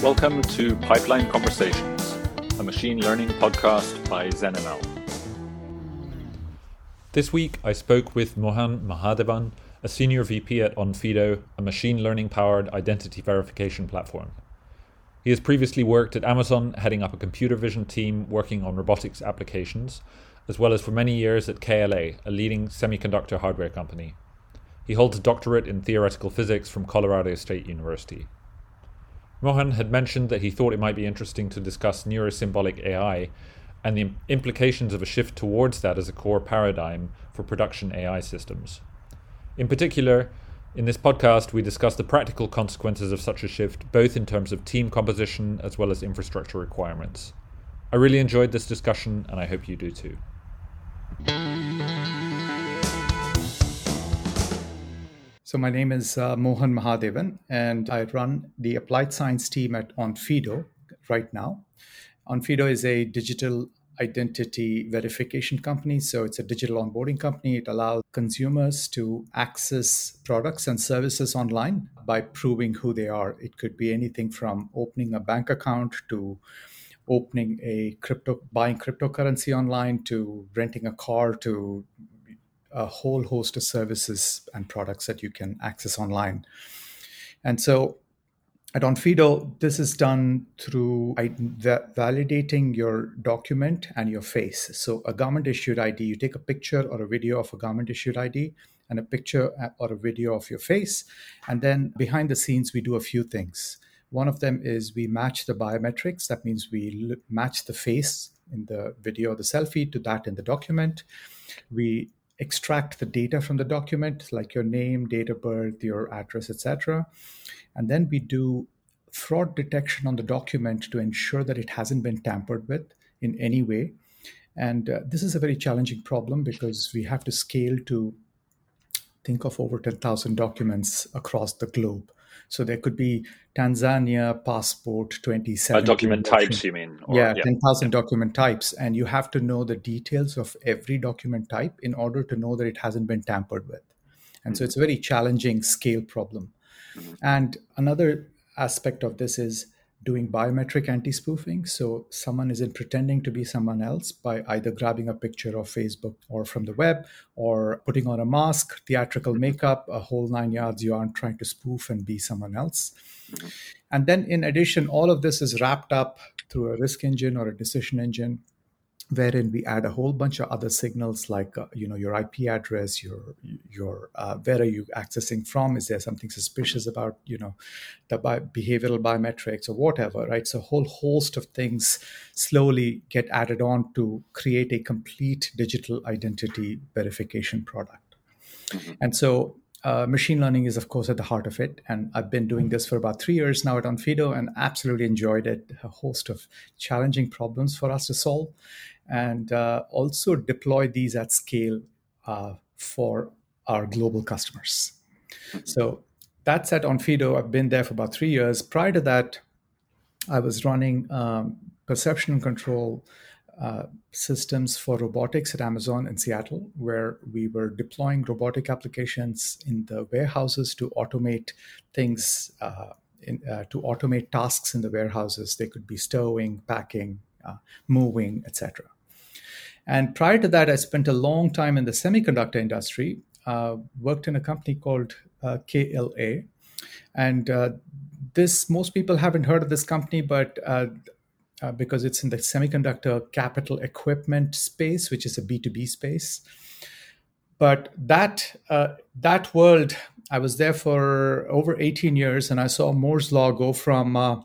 Welcome to Pipeline Conversations, a machine learning podcast by ZenML. This week, I spoke with Mohan Mahadevan, a senior VP at Onfido, a machine learning powered identity verification platform. He has previously worked at Amazon, heading up a computer vision team working on robotics applications, as well as for many years at KLA, a leading semiconductor hardware company. He holds a doctorate in theoretical physics from Colorado State University. Mohan had mentioned that he thought it might be interesting to discuss neurosymbolic AI and the implications of a shift towards that as a core paradigm for production AI systems. In particular, in this podcast, we discuss the practical consequences of such a shift, both in terms of team composition as well as infrastructure requirements. I really enjoyed this discussion, and I hope you do too. So my name is uh, Mohan Mahadevan, and I run the applied science team at Onfido right now. Onfido is a digital identity verification company. So it's a digital onboarding company. It allows consumers to access products and services online by proving who they are. It could be anything from opening a bank account to opening a crypto, buying cryptocurrency online to renting a car to a whole host of services and products that you can access online. And so at Onfido, this is done through validating your document and your face. So, a government issued ID, you take a picture or a video of a government issued ID and a picture uh, or a video of your face. And then behind the scenes, we do a few things. One of them is we match the biometrics. That means we match the face in the video, the selfie, to that in the document. We extract the data from the document, like your name, date of birth, your address, etc. And then we do fraud detection on the document to ensure that it hasn't been tampered with in any way. And uh, this is a very challenging problem because we have to scale to think of over 10,000 documents across the globe. So there could be Tanzania passport 27. Uh, document types, you mean? Or, yeah, yeah, 10,000 document types. And you have to know the details of every document type in order to know that it hasn't been tampered with. And mm-hmm. so it's a very challenging scale problem. Mm-hmm. And another aspect of this is doing biometric anti spoofing. So someone isn't pretending to be someone else by either grabbing a picture of Facebook or from the web or putting on a mask, theatrical makeup, a whole nine yards. You aren't trying to spoof and be someone else. Mm-hmm. And then, in addition, all of this is wrapped up through a risk engine or a decision engine wherein we add a whole bunch of other signals like uh, you know your IP address, your your uh, where are you accessing from? Is there something suspicious about you know the bi- behavioral biometrics or whatever? Right. So a whole host of things slowly get added on to create a complete digital identity verification product. Mm-hmm. And so uh, machine learning is, of course, at the heart of it. And I've been doing this for about three years now at Onfido and absolutely enjoyed it. A host of challenging problems for us to solve and uh, also deploy these at scale uh, for our global customers. So that's at Onfido. I've been there for about three years. Prior to that, I was running um, perception control uh, systems for robotics at Amazon in Seattle, where we were deploying robotic applications in the warehouses to automate things, uh, in, uh, to automate tasks in the warehouses. They could be stowing, packing, uh, moving, etc. And prior to that, I spent a long time in the semiconductor industry, uh, worked in a company called uh, KLA. And uh, this, most people haven't heard of this company, but uh, uh, because it's in the semiconductor capital equipment space, which is a B2B space. But that, uh, that world, I was there for over 18 years and I saw Moore's Law go from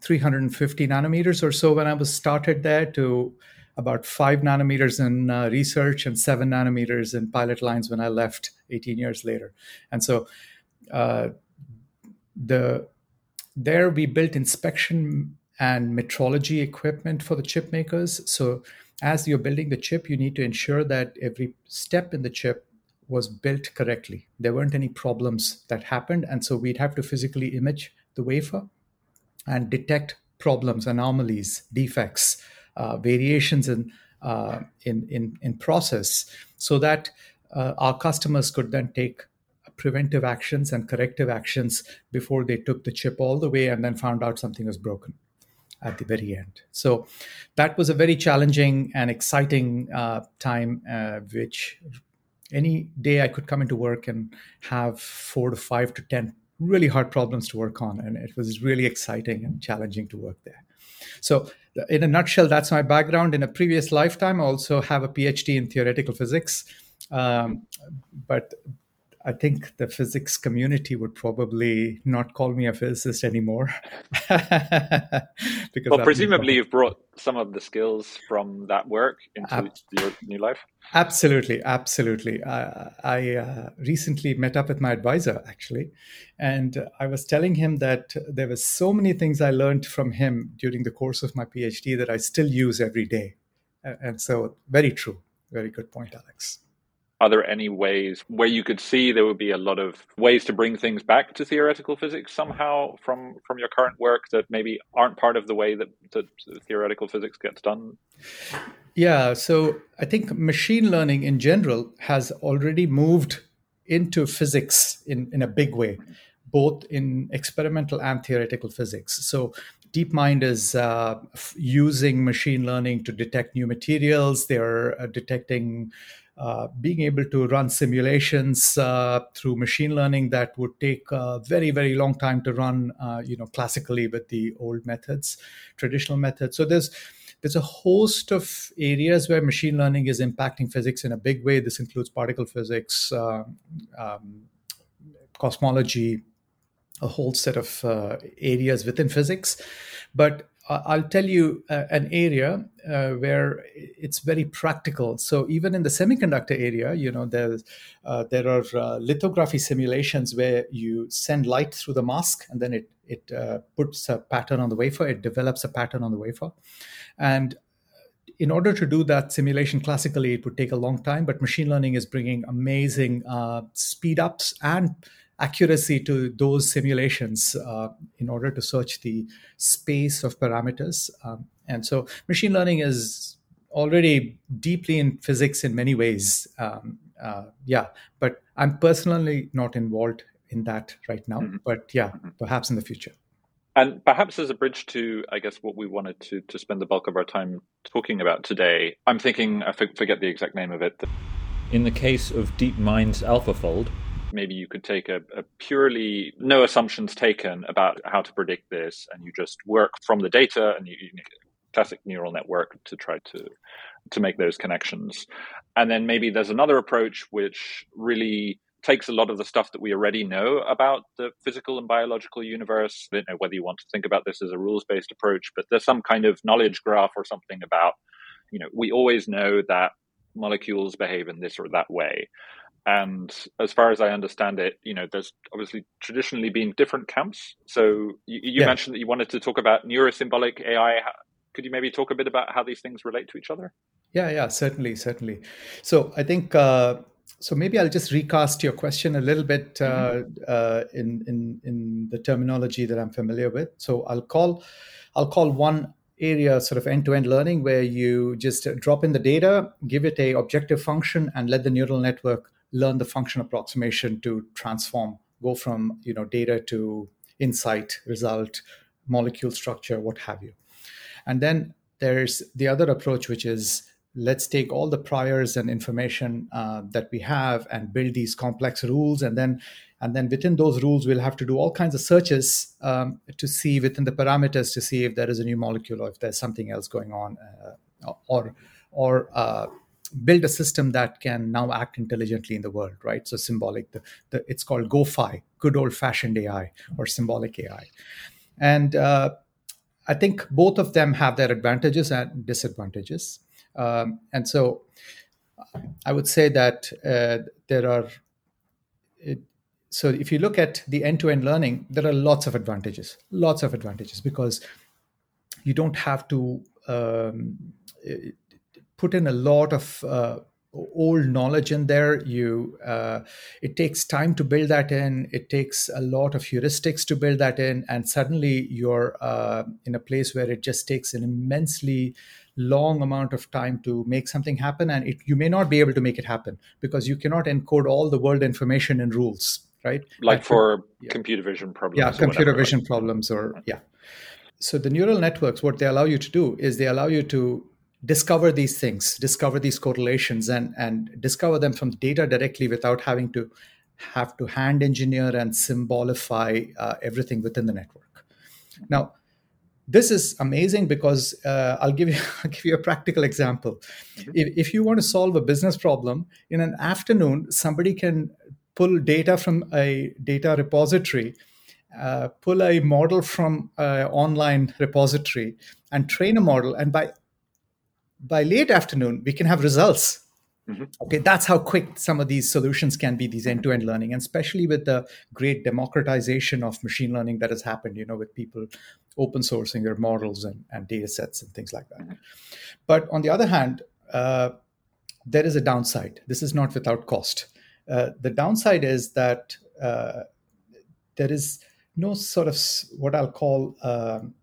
350 nanometers or so when I was started there to about five nanometers in uh, research and seven nanometers in pilot lines when I left 18 years later. And so uh, the there we built inspection and metrology equipment for the chip makers. So as you're building the chip, you need to ensure that every step in the chip was built correctly. There weren't any problems that happened. And so we'd have to physically image the wafer and detect problems, anomalies, defects uh, variations in, uh, in, in, in process so that uh, our customers could then take preventive actions and corrective actions before they took the chip all the way and then found out something was broken at the very end. So that was a very challenging and exciting uh, time, uh, which any day I could come into work and have four to five to 10 really hard problems to work on. And it was really exciting and challenging to work there. So, in a nutshell, that's my background. In a previous lifetime, I also have a PhD in theoretical physics. Um, but I think the physics community would probably not call me a physicist anymore. because well, presumably you've brought some of the skills from that work into Ab- your new life. Absolutely, absolutely. I, I uh, recently met up with my advisor actually, and I was telling him that there were so many things I learned from him during the course of my PhD that I still use every day, and so very true. Very good point, Alex are there any ways where you could see there would be a lot of ways to bring things back to theoretical physics somehow from from your current work that maybe aren't part of the way that, that theoretical physics gets done yeah so i think machine learning in general has already moved into physics in, in a big way both in experimental and theoretical physics so DeepMind is uh, using machine learning to detect new materials. They're uh, detecting uh, being able to run simulations uh, through machine learning that would take a very very long time to run uh, you know classically with the old methods traditional methods. So there's there's a host of areas where machine learning is impacting physics in a big way. This includes particle physics uh, um, cosmology a whole set of uh, areas within physics. But I'll tell you uh, an area uh, where it's very practical. So even in the semiconductor area, you know, there's uh, there are uh, lithography simulations where you send light through the mask, and then it it uh, puts a pattern on the wafer. It develops a pattern on the wafer, and in order to do that simulation classically, it would take a long time. But machine learning is bringing amazing uh, speed ups and accuracy to those simulations uh, in order to search the space of parameters. Um, and so machine learning is already deeply in physics in many ways. Um, uh, yeah, but I'm personally not involved in that right now. Mm-hmm. But yeah, mm-hmm. perhaps in the future. And perhaps as a bridge to, I guess, what we wanted to to spend the bulk of our time talking about today, I'm thinking I forget the exact name of it. In the case of DeepMind's AlphaFold, maybe you could take a, a, purely no assumptions taken about how to predict this and you just work from the data and you, you classic neural network to try to to make those connections. And then maybe there's another approach which really takes a lot of the stuff that we already know about the physical and biological universe. I don't know whether you want to think about this as a rules based approach but there's some kind of knowledge graph or something about you know we always know that molecules behave in this or that way and as far as I understand it, you know, there's obviously traditionally been different camps. So you, you yeah. mentioned that you wanted to talk about neurosymbolic AI. Could you maybe talk a bit about how these things relate to each other? Yeah, yeah, certainly, certainly. So I think uh, so. Maybe I'll just recast your question a little bit uh, mm-hmm. uh, in in in the terminology that I'm familiar with. So I'll call I'll call one area sort of end-to-end learning where you just drop in the data, give it a objective function, and let the neural network learn the function approximation to transform, go from you know data to insight, result, molecule structure, what have you. And then there's the other approach, which is let's take all the priors and information uh, that we have and build these complex rules and then and then within those rules we'll have to do all kinds of searches um, to see within the parameters to see if there is a new molecule or if there's something else going on uh, or or uh, build a system that can now act intelligently in the world, right? So symbolic, the, the, it's called GOFAI, good old fashioned AI or symbolic AI. And uh, I think both of them have their advantages and disadvantages. Um, and so I would say that uh, there are, it, so if you look at the end to end learning, there are lots of advantages, lots of advantages because you don't have to um, put in a lot of uh, old knowledge in there you uh, it takes time to build that in it takes a lot of heuristics to build that in and suddenly you're uh, in a place where it just takes an immensely long amount of time to make something happen and it, you may not be able to make it happen because you cannot encode all the world information in rules right? Like for yeah. computer vision problems. Yeah, computer whatever, vision right? problems, or yeah. So the neural networks, what they allow you to do is they allow you to discover these things, discover these correlations, and and discover them from data directly without having to have to hand engineer and symbolify uh, everything within the network. Now, this is amazing because uh, I'll give you I'll give you a practical example. If, if you want to solve a business problem in an afternoon, somebody can pull data from a data repository, uh, pull a model from an online repository, and train a model. And by by late afternoon, we can have results Mm-hmm. Okay, that's how quick some of these solutions can be, these end to end learning, and especially with the great democratization of machine learning that has happened, you know, with people open sourcing their models and, and data sets and things like that. Mm-hmm. But on the other hand, uh, there is a downside. This is not without cost. Uh, the downside is that uh, there is no sort of what I'll call um,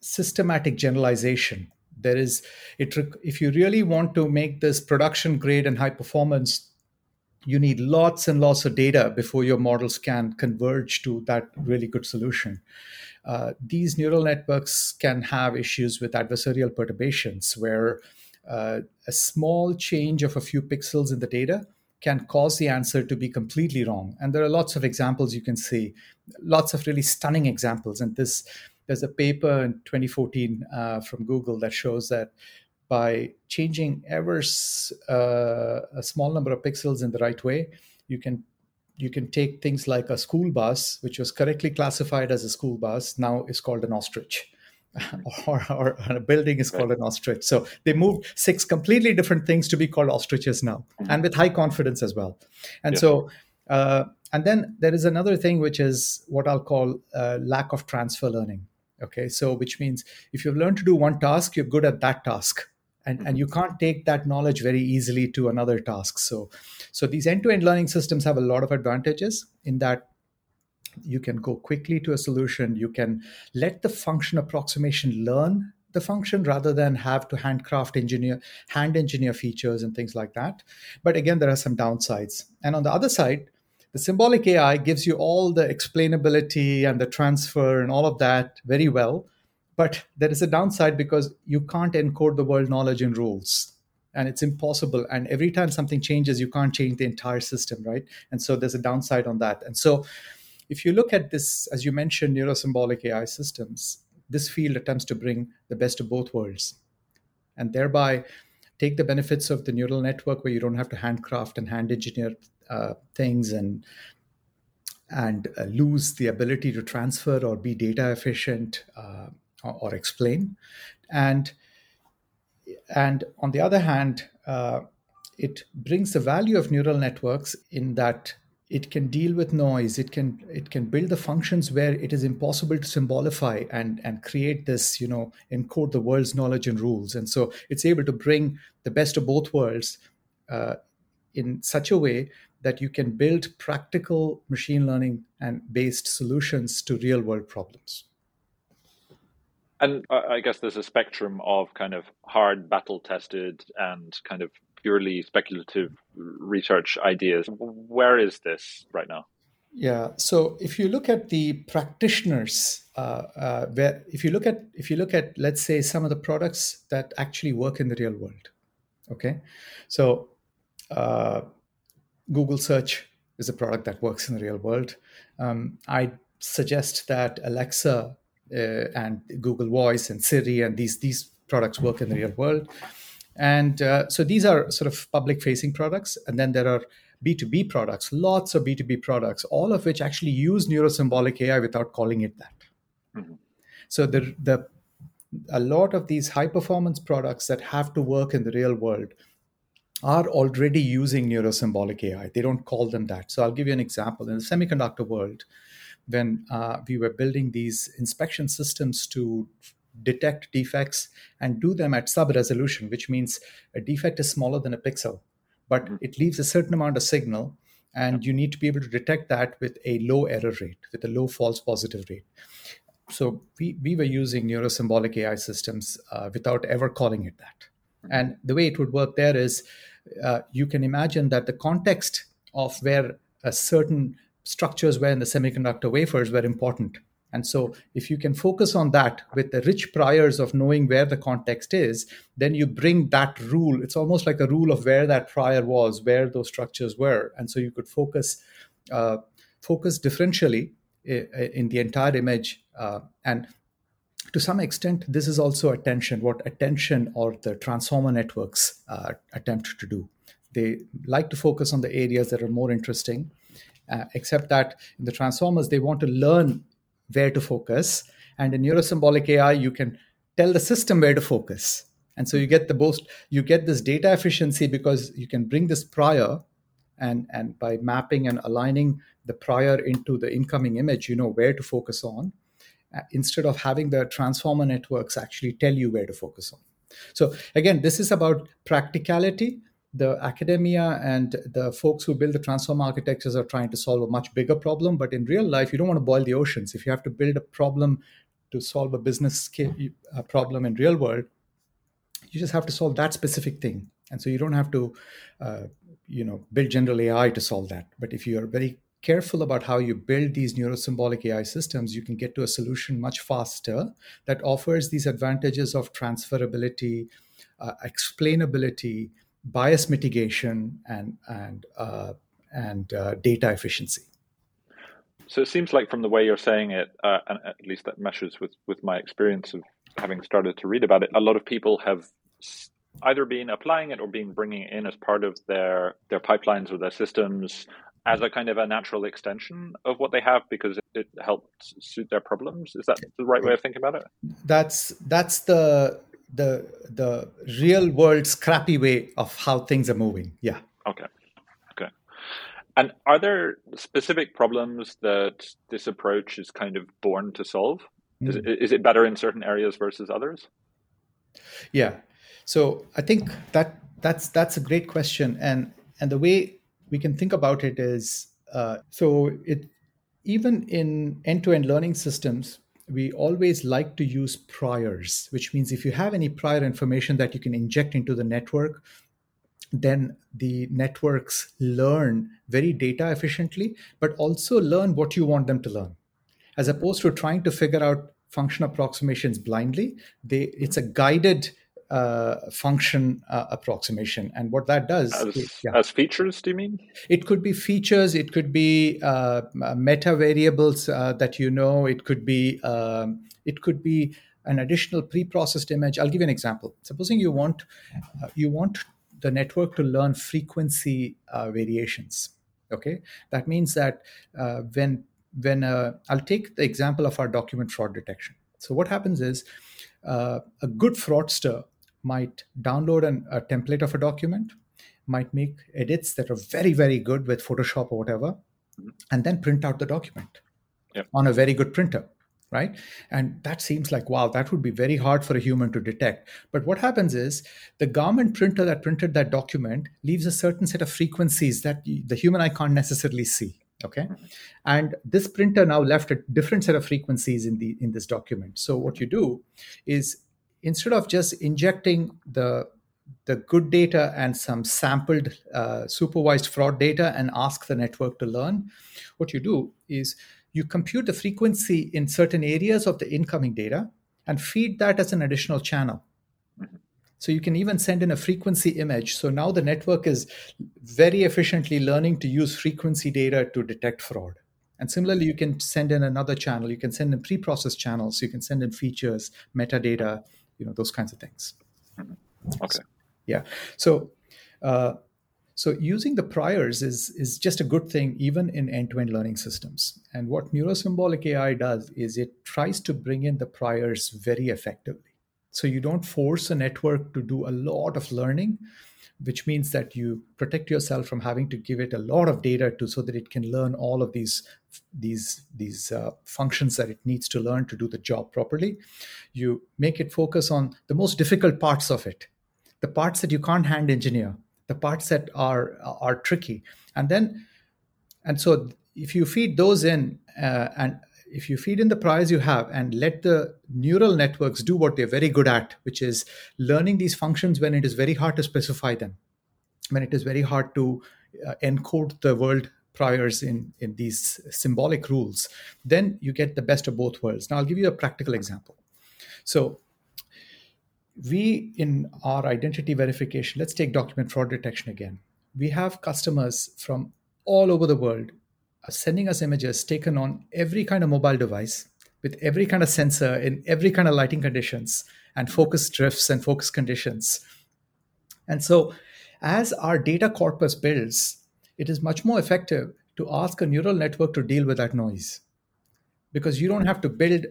systematic generalization there is it if you really want to make this production grade and high performance you need lots and lots of data before your models can converge to that really good solution uh, these neural networks can have issues with adversarial perturbations where uh, a small change of a few pixels in the data can cause the answer to be completely wrong. And there are lots of examples you can see, lots of really stunning examples. And this there's a paper in 2014 uh, from Google that shows that by changing ever uh, a small number of pixels in the right way, you can you can take things like a school bus, which was correctly classified as a school bus, now is called an ostrich. or, or, a building is called an ostrich. So they moved six completely different things to be called ostriches now, mm-hmm. and with high confidence as well. And so uh, and then there is another thing which is what I'll call uh, lack of transfer learning okay? So which means if you've learned to do one task you're good at that task. And, and you mm-hmm. can't take that knowledge very easily to another task. So so these end-to-end learning systems have a lot of advantages in that you can go quickly to a solution. You can let the function approximation learn the function rather than have to handcraft engineer hand engineer features and things like that. But again there are some downsides. And on the other side the symbolic AI gives you all the explainability and the transfer and all of that very well. But there is a downside because you can't encode the world knowledge in rules. And it's impossible. And every time something changes, you can't change the entire system, right? And so there's a downside on that. And so if you look at this, as you mentioned, neurosymbolic AI systems, this field attempts to bring the best of both worlds and thereby take the benefits of the neural network where you don't have to handcraft and hand engineer uh, things and and uh, lose the ability to transfer or be data efficient uh, or, or, explain. And and on the other hand uh, it brings the value of neural networks in that it can deal with noise it can it can build the functions where it is impossible to symbolify and and create this you know encode the world's knowledge and rules. And so it's able to bring the best of both worlds uh, in such a way that you can build practical machine learning and based solutions to real world problems. And i guess there's a spectrum of kind of hard battle tested and kind of purely speculative research ideas. Where is this right now? Yeah so if you look at the practitioners uh, uh, where if you look at if you look at let's say some of the products that actually work in the real world okay? So uh, Google Search is a product that works in the real world. Um, I suggest that Alexa uh, and Google Voice and Siri and these these products work in the real world. And uh, so these are sort of public facing products. And then there are B2B products, lots of B2B products, all of which actually use neurosymbolic AI without calling it that. Mm-hmm. So the, the a lot of these high performance products that have to work in the real world are already using neurosymbolic AI. They don't call them that. So I'll give you an example. In the semiconductor world, when uh, we were building these inspection systems to detect defects and do them at sub resolution, which means a defect is smaller than a pixel, but mm-hmm. it leaves a certain amount of signal. And you need to be able to detect that with a low error rate, with a low false positive rate. So we, we were using neurosymbolic AI systems uh, without ever calling it that. Mm-hmm. And the way it would work there is uh, you can imagine that the context of where a certain structures were in the semiconductor wafers were important. And so, if you can focus on that with the rich priors of knowing where the context is, then you bring that rule. It's almost like a rule of where that prior was, where those structures were, and so you could focus uh, focus differentially in the entire image. Uh, and to some extent, this is also attention. What attention or the transformer networks uh, attempt to do. They like to focus on the areas that are more interesting. Uh, except that in the transformers, they want to learn where to focus. And in neurosymbolic AI, you can tell the system where to focus. And so you get the most, you get this data efficiency because you can bring this prior and, and by mapping and aligning the prior into the incoming image, you know where to focus on instead of having the transformer networks actually tell you where to focus on. So again, this is about practicality the academia and the folks who build the transform architectures are trying to solve a much bigger problem. But in real life, you don't want to boil the oceans. If you have to build a problem to solve a business a problem in real world, you just have to solve that specific thing. And so you don't have to, uh, you know, build general AI to solve that. But if you are very careful about how you build these neurosymbolic AI systems, you can get to a solution much faster that offers these advantages of transferability, uh, explainability, bias mitigation and and uh, and uh, data efficiency. So it seems like from the way you're saying it, uh, and at least that meshes with with my experience of having started to read about it. A lot of people have either been applying it or been bringing it in as part of their their pipelines or their systems as a kind of a natural extension of what they have because it, helps suit their problems. Is that the right way of thinking about it? That's that's the the the real world scrappy way of how things are moving. Yeah. Okay. Okay. And are there specific problems that this approach is kind of born to solve? Mm. Is, it, is it better in certain areas versus others? Yeah. So I think that that's that's a great question, and and the way we can think about it is uh, so it even in end-to-end learning systems we always like to use priors, which means if you have any prior information that you can inject into the network, then the networks learn very data efficiently, but also learn what you want them to learn. As opposed to trying to figure out function approximations blindly, they, it's a guided uh, function uh, approximation. And what that does as, is, yeah. as, features, do you mean? It could be features. It could be uh, meta variables uh, that you know. It could be um, it could be an additional pre-processed image. I'll give you an example. Supposing you want uh, you want the network to learn frequency uh, variations. Okay, that means that when when I'll take the example of our document fraud detection. So what happens is uh, a good fraudster might download an, a template of a document, might make edits that are very, very good with Photoshop or whatever, mm-hmm. and then print out the document yep. on a very good printer. Right. And that seems like, wow, that would be very hard for a human to detect. But what happens is the garment printer that printed that document leaves a certain set of frequencies that the human eye can't necessarily see okay mm-hmm. and this printer now left a different set of frequencies in the in this document so what you do is instead of just injecting the the good data and some sampled uh, supervised fraud data and ask the network to learn, what you do is you compute the frequency in certain areas of the incoming data and feed that as an additional channel. So you can even send in a frequency image. So now the network is very efficiently learning to use frequency data to detect fraud. And similarly, you can send in another channel. You can send in pre-processed channels. You can send in features, metadata, you know those kinds of things. Okay. So, yeah. So uh, so using the priors is is just a good thing even in end-to-end learning systems. And what neurosymbolic ai does is it tries to bring in the priors very effectively. So you don't force a network to do a lot of learning which means that you protect yourself from having to give it a lot of data to so that it can learn all of these these these uh, functions that it needs to learn to do the job properly. You make it focus on the most difficult parts of it the parts that you can't hand engineer the parts that are are tricky. And then and so if you feed those in uh, and if you feed in the priors you have and let the neural networks do what they're very good at, which is learning these functions when it is very hard to specify them, when it is very hard to uh, encode the world priors in, in these symbolic rules, then you get the best of both worlds. Now, I'll give you a practical example. So, we in our identity verification, let's take document fraud detection again. We have customers from all over the world uh, sending us images taken on every kind of mobile device with every kind of sensor in every kind of lighting conditions and focus drifts and focus conditions. And so, as our data corpus builds, it is much more effective to ask a neural network to deal with that noise because you don't have to build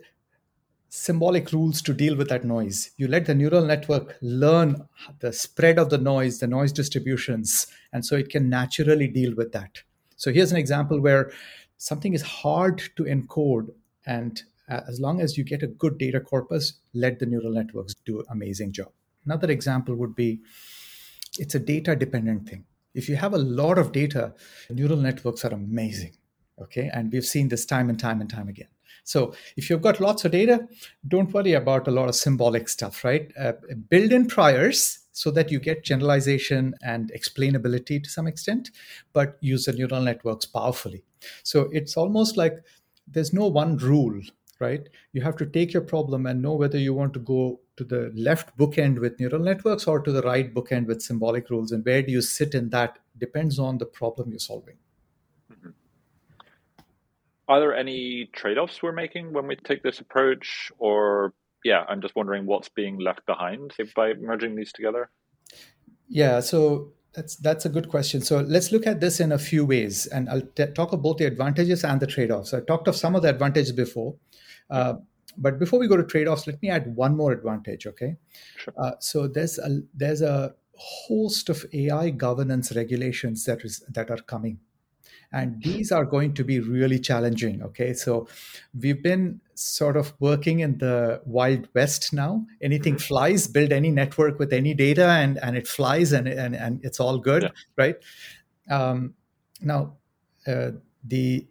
symbolic rules to deal with that noise. You let the neural network learn the spread of the noise, the noise distributions, and so it can naturally deal with that. So here's an example where something is hard to encode, and as long as you get a good data corpus, let the neural networks do an amazing job. Another example would be it's a data dependent thing. If you have a lot of data, neural networks are amazing. Okay. And we've seen this time and time and time again. So if you've got lots of data, don't worry about a lot of symbolic stuff, right? Uh, build in priors so that you get generalization and explainability to some extent, but use the neural networks powerfully. So it's almost like there's no one rule, right? You have to take your problem and know whether you want to go to the left bookend with neural networks or to the right bookend with symbolic rules. And where do you sit in that depends on the problem you're solving. Mm-hmm. Are there any trade offs we're making when we take this approach? Or, yeah, I'm just wondering what's being left behind by merging these together? Yeah, so that's that's a good question. So let's look at this in a few ways, and I'll t- talk about both the advantages and the trade-offs. I talked of some of the advantages before, uh, but before we go to trade-offs, let me add one more advantage. Okay, sure. uh, so there's a there's a host of AI governance regulations that is that are coming and these are going to be really challenging okay so we've been sort of working in the wild west now anything mm-hmm. flies build any network with any data and and it flies and and, and it's all good yeah. right um, now uh, the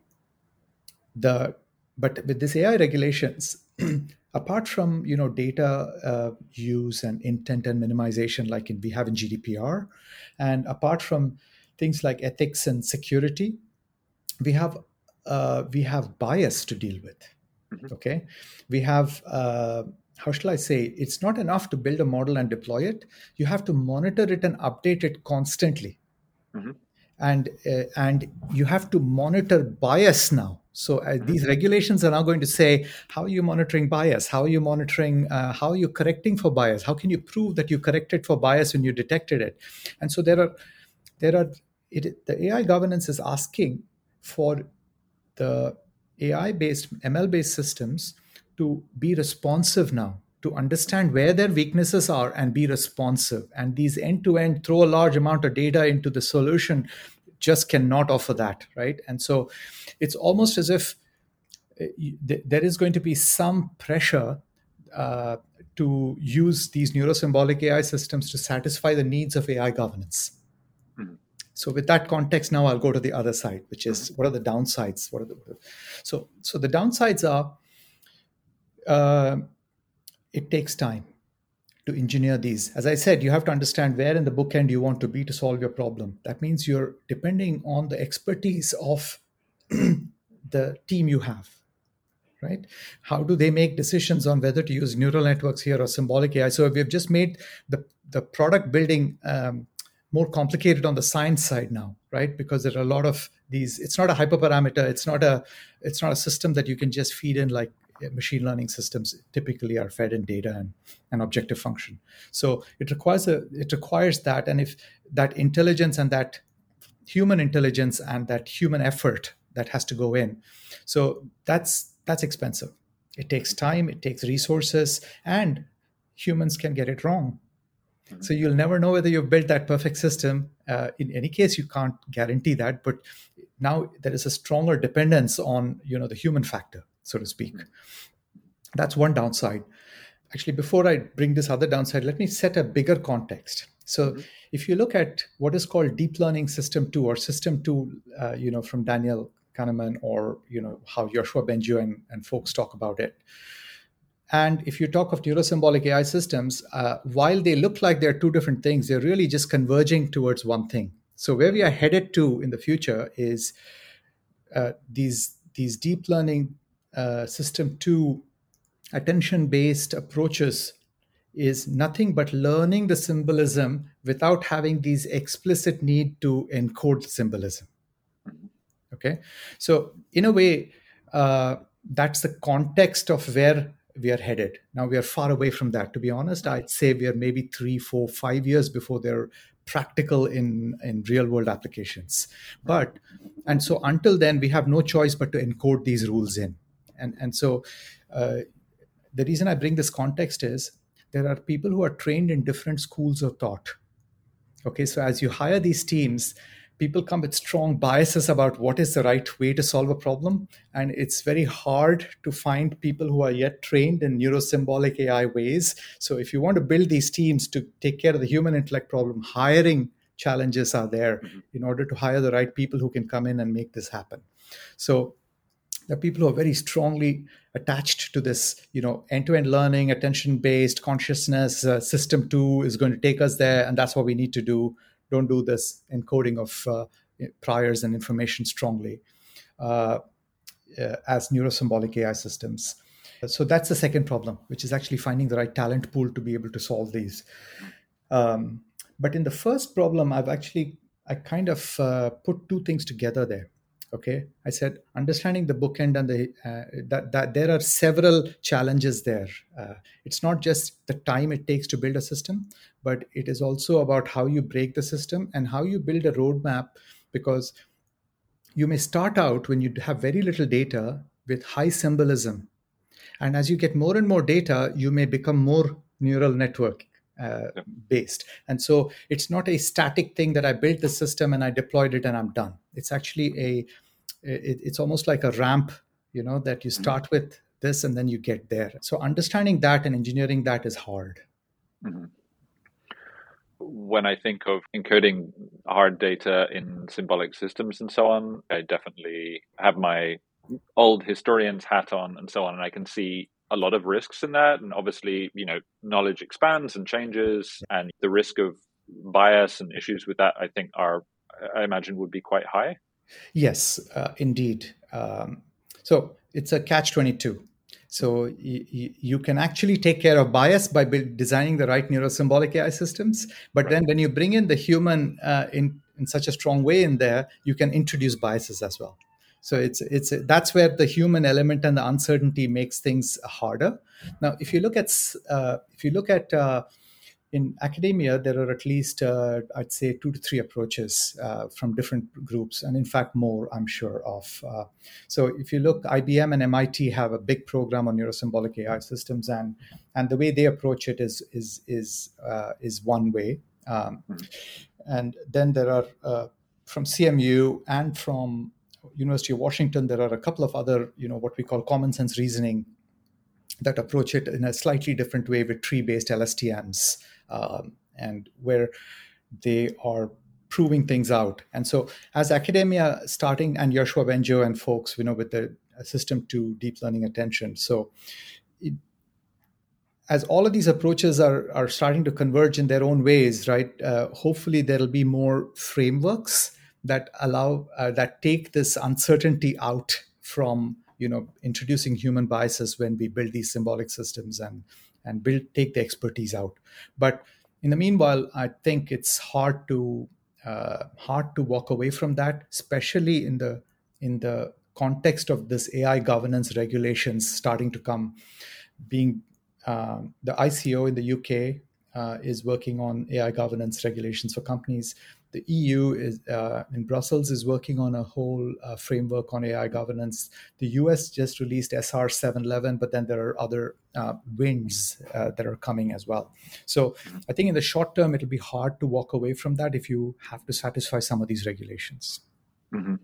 the but with this ai regulations apart from you know data uh, use and intent and minimization like in, we have in gdpr and apart from things like ethics and security we have uh, we have bias to deal with. Mm-hmm. Okay, we have uh, how shall I say? It's not enough to build a model and deploy it. You have to monitor it and update it constantly, mm-hmm. and uh, and you have to monitor bias now. So uh, mm-hmm. these regulations are now going to say how are you monitoring bias? How are you monitoring? Uh, how are you correcting for bias? How can you prove that you corrected for bias when you detected it? And so there are there are it, the AI governance is asking for the AI based, ML based systems to be responsive now, to understand where their weaknesses are and be responsive. And these end to end throw a large amount of data into the solution just cannot offer that, right? And so it's almost as if uh, there is going to be some pressure uh, to use these neurosymbolic AI systems to satisfy the needs of AI governance. Mm-hmm. So with that context, now I'll go to the other side, which is what are the downsides? What are the so so the downsides are uh, it takes time to engineer these. As I said, you have to understand where in the bookend you want to be to solve your problem. That means you're depending on the expertise of the team you have. Right? How do they make decisions on whether to use neural networks here or symbolic AI? So we've just made the the product building um, more complicated on the science side now right? Because there are a lot of these it's not a hyperparameter it's not a it's not a system that you can just feed in like machine learning systems typically are fed in data and an objective function. So it requires a it requires that and if that intelligence and that human intelligence and that human effort that has to go in. So that's that's expensive. It takes time it takes resources and humans can get it wrong so you'll never know whether you've built that perfect system. Uh, in any case, you can't guarantee that. But now there is a stronger dependence on you know the human factor, so to speak. That's one downside. Actually, before I bring this other downside, let me set a bigger context. So, mm-hmm. if you look at what is called deep learning system two or system two, uh, you know, from Daniel Kahneman or you know how Yoshua Bengio and, and folks talk about it and if you talk of neurosymbolic AI systems, uh, while they look like they're two different things, they're really just converging towards one thing. So, where we are headed to in the future is uh, these these deep learning uh, system two attention based approaches is nothing but learning the symbolism without having these explicit need to encode symbolism okay so in a way uh, that's the context of where we are headed. Now we are far away from that to be honest. I'd say we are maybe three four five years before they're practical in in real world applications. But and so until then we have no choice but to encode these rules in. And and so uh, the reason i bring this context is there are people who are trained in different schools of thought. Okay so as you hire these teams people come with strong biases about what is the right way to solve a problem and it's very hard to find people who are yet trained in neurosymbolic ai ways. So if you want to build these teams to take care of the human intellect problem hiring challenges are there mm-hmm. in order to hire the right people who can come in and make this happen. So the people who are very strongly attached to this you know end-to-end learning attention based consciousness uh, system 2 is going to take us there and that's what we need to do don't do this encoding of uh, priors and information strongly uh, uh, as neurosymbolic ai systems. So that's the second problem which is actually finding the right talent pool to be able to solve these. Um, but in the first problem i've actually i kind of uh, put two things together there okay i said understanding the bookend and the uh, that, that there are several challenges there uh, it's not just the time it takes to build a system but it is also about how you break the system and how you build a roadmap because you may start out when you have very little data with high symbolism and as you get more and more data you may become more neural network uh, based. And so it's not a static thing that I built the system and I deployed it and I'm done. It's actually a, it, it's almost like a ramp, you know, that you mm-hmm. start with this and then you get there. So understanding that and engineering that is hard. Mm-hmm. When I think of encoding hard data in symbolic systems and so on, I definitely have my old historian's hat on and so on, and I can see a lot of risks in that. And obviously, you know, knowledge expands and changes, and the risk of bias and issues with that, I think, are, I imagine, would be quite high. Yes, uh, indeed. Um, so it's a catch 22. So y- y- you can actually take care of bias by build, designing the right neurosymbolic AI systems. But right. then when you bring in the human uh, in, in such a strong way in there, you can introduce biases as well. So it's it's that's where the human element and the uncertainty makes things harder. Now, if you look at uh, if you look at uh, in academia, there are at least uh, I'd say two to three approaches uh, from different groups, and in fact more I'm sure of. Uh, so if you look, IBM and MIT have a big program on neurosymbolic AI systems, and and the way they approach it is is is uh, is one way. Um. And then there are from CMU and from University of Washington, there are a couple of other, you know, what we call common sense reasoning that approach it in a slightly different way with tree-based LSTMs, um, and where they are proving things out. And so, as academia starting and Yoshua Bengio and folks, you know, with the system two deep learning attention, so. It, as all of these approaches are, are starting to converge in their own ways, right? Uh, hopefully, there'll be more frameworks that allow uh, that take this uncertainty out from you know introducing human biases when we build these symbolic systems and and build take the expertise out. But in the meanwhile i think it's hard to uh, hard to walk away from that especially in the in the context of this ai governance regulations starting to come. Being uh, the ico in the uk uh, is working on ai governance regulations for companies the EU is uh, in Brussels is working on a whole uh, framework on AI governance. The US just released SR 711, but then there are other uh, wins uh, that are coming as well. So I think in the short term, it'll be hard to walk away from that if you have to satisfy some of these regulations. Mm-hmm.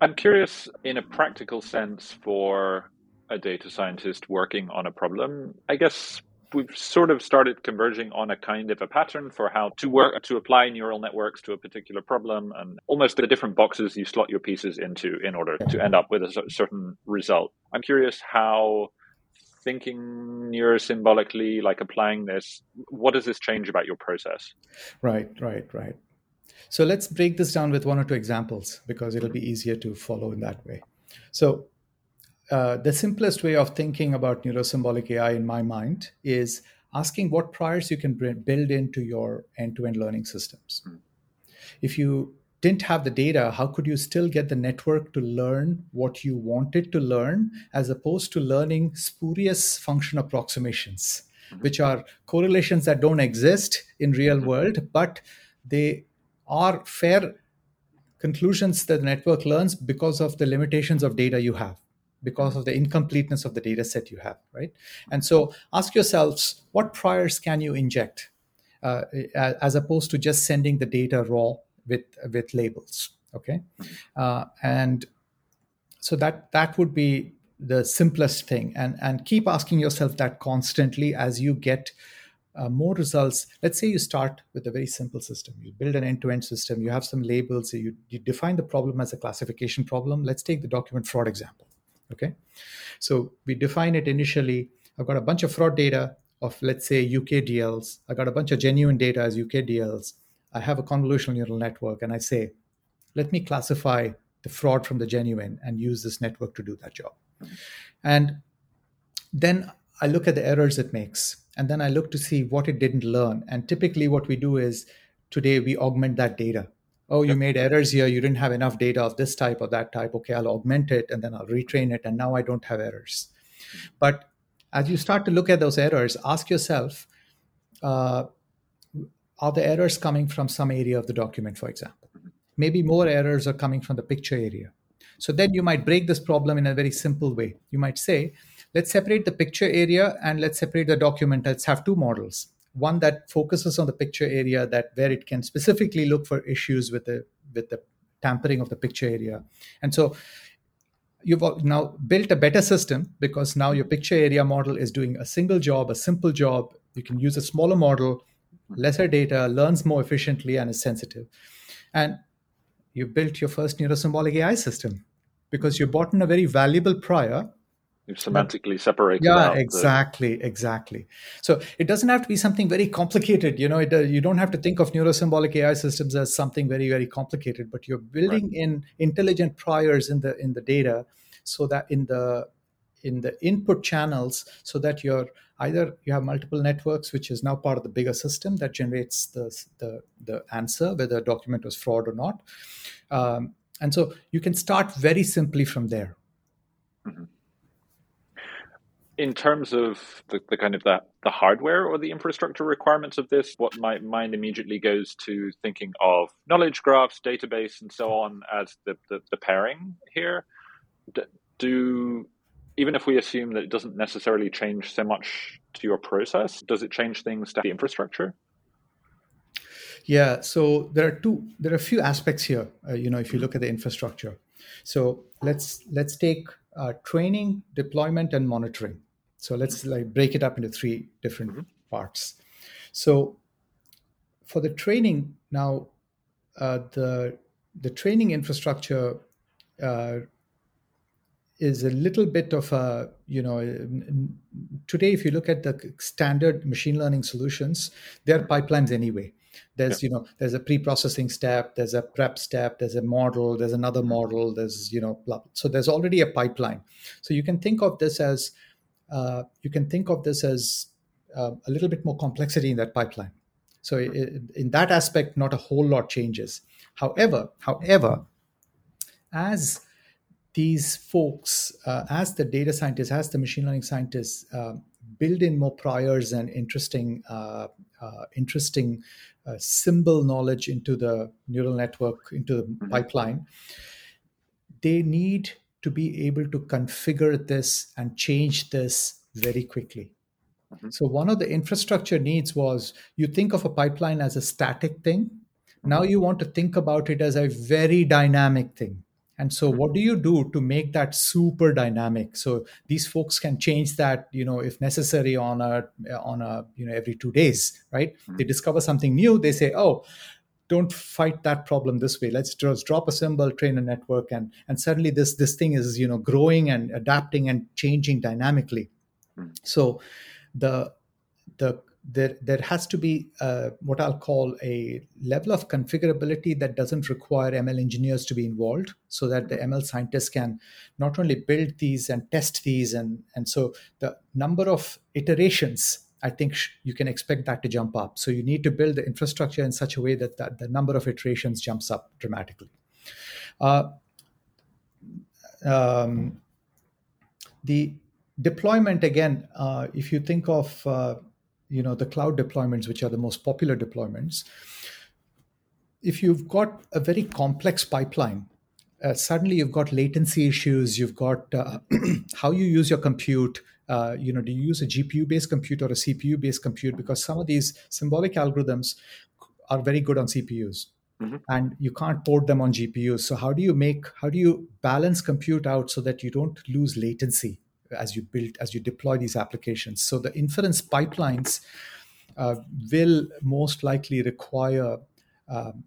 I'm curious, in a practical sense, for a data scientist working on a problem, I guess we've sort of started converging on a kind of a pattern for how to work to apply neural networks to a particular problem and almost the different boxes you slot your pieces into in order to end up with a certain result. I'm curious how thinking neurosymbolically like applying this what does this change about your process? Right right right. So let's break this down with one or two examples because it'll be easier to follow in that way. So uh, the simplest way of thinking about neurosymbolic AI in my mind is asking what priors you can build into your end-to-end learning systems. Mm. If you didn't have the data, how could you still get the network to learn what you wanted to learn as opposed to learning spurious function approximations, mm-hmm. which are correlations that don't exist in real mm-hmm. world, but they are fair conclusions that the network learns because of the limitations of data you have because of the incompleteness of the data set you have right? And so ask yourselves what priors can you inject uh, as opposed to just sending the data raw with with labels okay? Uh, and so that that would be the simplest thing. And and keep asking yourself that constantly as you get uh, more results. Let's say you start with a very simple system. You build an end-to-end system. You have some labels. You, you define the problem as a classification problem. Let's take the document fraud example okay so we define it initially i've got a bunch of fraud data of let's say ukdls i got a bunch of genuine data as ukdls I have a convolutional neural network and I say, let me classify the fraud from the genuine and use this network to do that job. And then I look at the errors it makes. And then I look to see what it didn't learn. And typically, what we do is today we augment that data. Oh, you made errors here. You didn't have enough data of this type or that type. Okay, I'll augment it and then I'll retrain it. And now I don't have errors. But as you start to look at those errors, ask yourself, uh, are the errors coming from some area of the document, for example? Maybe more errors are coming from the picture area. So then you might break this problem in a very simple way. You might say, let's separate the picture area and let's separate the document. Let's have two models. One that focuses on the picture area that where it can specifically look for issues with the with the tampering of the picture area. And so you've now built a better system because now your picture area model is doing a single job, a simple job. You can use a smaller model lesser data, learns more efficiently, and is sensitive. And you built your first neurosymbolic AI system because you bought in a very valuable prior. You've semantically separated. Yeah, exactly, the... exactly. So it doesn't have to be something very complicated. You know, it, uh, you don't have to think of neurosymbolic AI systems as something very, very complicated. But you're building right. in intelligent priors in the in the data, so that in the in the input channels, so that you're either you have multiple networks which is now part of the bigger system that generates the, the, the answer whether a document was fraud or not um, and so you can start very simply from there mm-hmm. In terms of the, the kind of that the hardware or the infrastructure requirements of this what my mind immediately goes to thinking of knowledge graphs database and so on as the, the, the pairing here do even if we assume that it doesn't necessarily change so much to your process, does it change things to the infrastructure? Yeah, so there are two. There are a few aspects here. Uh, you know, if you look at the infrastructure, so let's let's take uh, training, deployment, and monitoring. So let's like break it up into three different mm-hmm. parts. So for the training now, uh, the the training infrastructure uh, is a little bit of a you know today if you look at the standard machine learning solutions they're pipelines anyway there's yeah. you know there's a pre-processing step there's a prep step there's a model there's another model there's you know blah. so there's already a pipeline so you can think of this as uh, you can think of this as uh, a little bit more complexity in that pipeline so it, in that aspect not a whole lot changes however however as these folks, uh, as the data scientists, as the machine learning scientists, uh, build in more priors and interesting, uh, uh interesting uh, symbol knowledge into the neural network, into the mm-hmm. pipeline, they need to be able to configure this and change this very quickly. Mm-hmm. So one of the infrastructure needs was you think of a pipeline as a static thing. Now mm-hmm. you want to think about it as a very dynamic thing and so what do you do to make that super dynamic so these folks can change that you know if necessary on a on a you know every 2 days right mm-hmm. they discover something new they say oh don't fight that problem this way let's just drop a symbol train a network and and suddenly this this thing is you know growing and adapting and changing dynamically mm-hmm. so the the there there has to be uh, what I'll call a level of configurability that doesn't require ML engineers to be involved, so that the ML scientists can not only build these and test these, and and so the number of iterations. I think sh- you can expect that to jump up. So you need to build the infrastructure in such a way that, that the number of iterations jumps up dramatically. Uh, um, the deployment again, uh, if you think of uh, you know the cloud deployments which are the most popular deployments if you've got a very complex pipeline uh, suddenly you've got latency issues you've got uh, how you use your compute uh, you know do you use a gpu based compute or a cpu based compute? Because some of these symbolic algorithms are very good on cpus mm-hmm. and you can't port them on gpus so how do you make how do you balance compute out so that you don't lose latency as you build as you deploy these applications? So the inference pipelines uh, will most likely require um,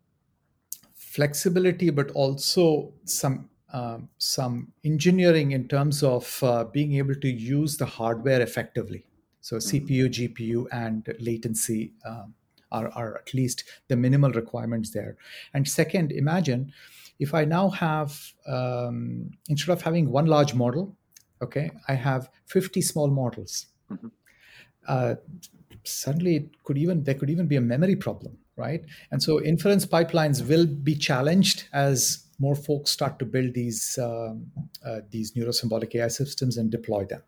flexibility but also some um, some engineering in terms of uh, being able to use the hardware effectively. So cpu gpu and latency um, are, are at least the minimal requirements there. And second imagine if i now have um, instead of having one large model okay i have 50 small models. Mm-hmm. uh, suddenly it could even there could even be a memory problem right? And so inference pipelines will be challenged as more folks start to build these um, uh, these neurosymbolic ai systems and deploy them.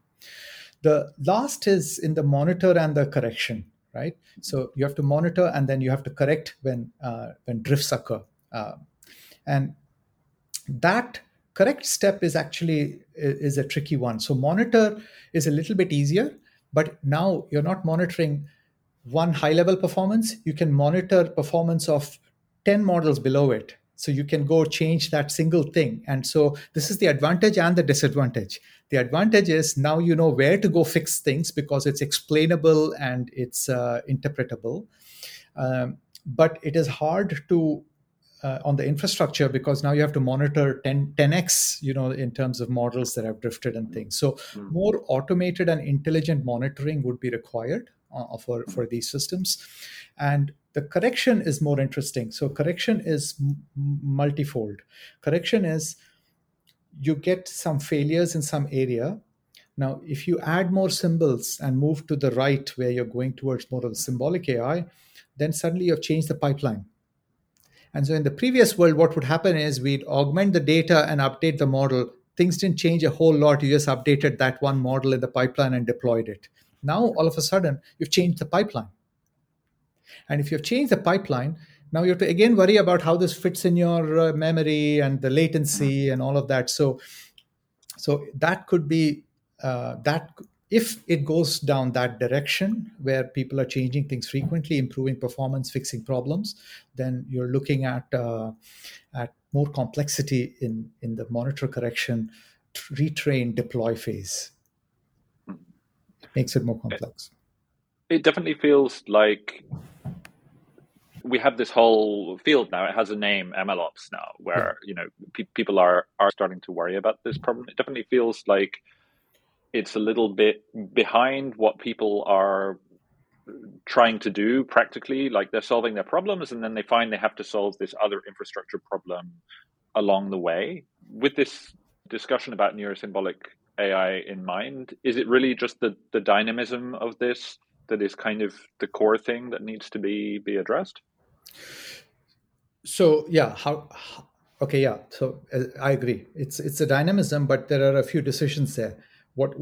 The last is in the monitor and the correction right? So you have to monitor and then you have to correct when uh, when drifts occur. Uh, and that correct step is actually is a tricky one. So monitor is a little bit easier but now you're not monitoring one high level performance. You can monitor performance of 10 models below it so you can go change that single thing. And so this is the advantage and the disadvantage. The advantage is now you know where to go fix things because it's explainable and it's uh, interpretable. Um, but it is hard to uh, on the infrastructure because now you have to monitor 10, 10x you know in terms of models that have drifted and things. So mm-hmm. more automated and intelligent monitoring would be required uh, for for these systems. And the correction is more interesting so correction is multifold correction is you get some failures in some area now if you add more symbols and move to the right where you're going towards more of the symbolic ai then suddenly you've changed the pipeline and so in the previous world, what would happen is we'd augment the data and update the model. Things didn't change a whole lot. You just updated that one model in the pipeline and deployed it. Now, all of a sudden, you've changed the pipeline. And if you've changed the pipeline, now you have to again worry about how this fits in your uh, memory and the latency and all of that. So, so that could be uh, that if it goes down that direction where people are changing things frequently improving performance fixing problems then you're looking at uh, at more complexity in in the monitor correction retrain deploy phase. It makes it more complex. It definitely feels like we have this whole field now. It has a name, MLOps now, where you know pe- people are are starting to worry about this problem. It definitely feels like it's a little bit behind what people are trying to do practically like they're solving their problems and then they find they have to solve this other infrastructure problem along the way with this discussion about neurosymbolic ai in mind is it really just the, the dynamism of this that is kind of the core thing that needs to be be addressed so yeah how, okay yeah so uh, i agree. It's it's a dynamism but there are a few decisions there. What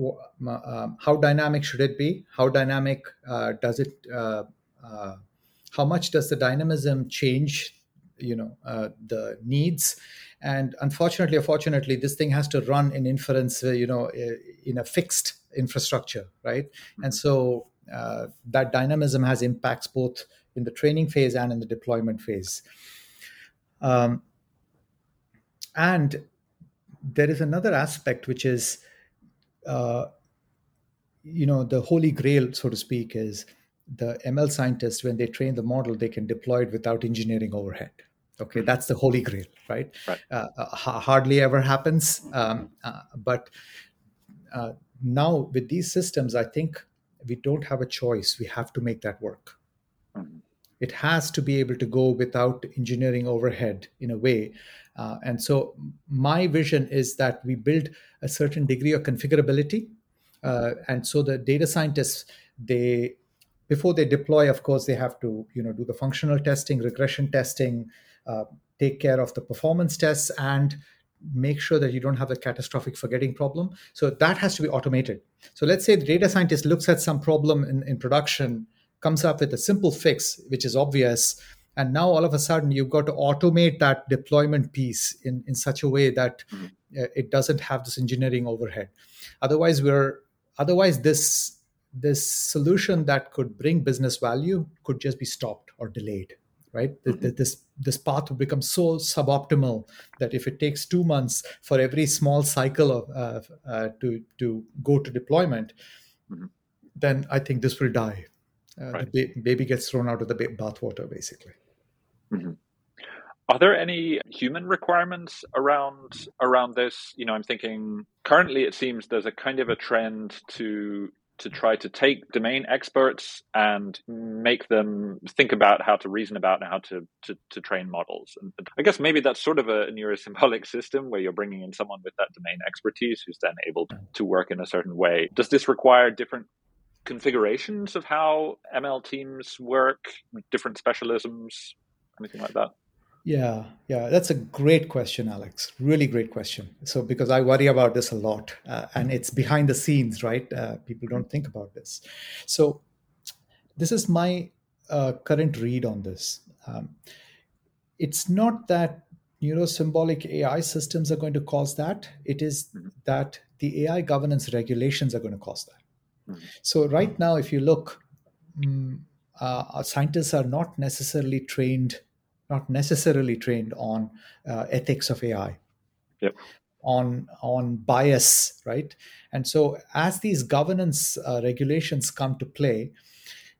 um, how dynamic should it be? How dynamic uh, does it uh, uh, how much does the dynamism change you know uh, the needs? And unfortunately or fortunately this thing has to run in inference you know in a fixed infrastructure right? Mm-hmm. and so uh, that dynamism has impacts both in the training phase and in the deployment phase um, and there is another aspect which is uh, you know, the holy grail, so to speak, is the ML scientists, when they train the model, they can deploy it without engineering overhead. Okay, that's the holy grail, right? right. Uh, uh, hardly ever happens. Um, uh, but uh, now with these systems, I think we don't have a choice. We have to make that work. It has to be able to go without engineering overhead in a way. Uh, and so, my vision is that we build a certain degree of configurability. Uh, and so, the data scientists, they before they deploy, of course, they have to you know do the functional testing, regression testing, uh, take care of the performance tests, and make sure that you don't have a catastrophic forgetting problem. So that has to be automated. So let's say the data scientist looks at some problem in, in production, comes up with a simple fix, which is obvious. And now all of a sudden you've got to automate that deployment piece in, in such a way that mm-hmm. uh, it doesn't have this engineering overhead. Otherwise, we're otherwise this this solution that could bring business value could just be stopped or delayed right mm-hmm. this this path will become so suboptimal that if it takes two months for every small cycle of uh, uh, to to go to deployment mm-hmm. then i think this will die uh, right. the ba- baby gets thrown out of the ba- bathwater basically mm-hmm. Are there any human requirements around around this? You know, I'm thinking currently it seems there's a kind of a trend to to try to take domain experts and make them think about how to reason about and how to, to, to train models. And I guess maybe that's sort of a neurosymbolic system where you're bringing in someone with that domain expertise who's then able to work in a certain way. Does this require different configurations of how ML teams work, different specialisms, anything like that? Yeah, yeah, that's a great question, Alex. Really great question. So, because I worry about this a lot, uh, and it's behind the scenes, right? Uh, people don't think about this. So, this is my uh, current read on this. Um, it's not that neurosymbolic AI systems are going to cause that, it is mm-hmm. that the AI governance regulations are going to cause that. Mm-hmm. So, right now, if you look, um, scientists are not necessarily trained not necessarily trained on uh, ethics of AI, yep. on on bias, right? And so, as these governance uh, regulations come to play,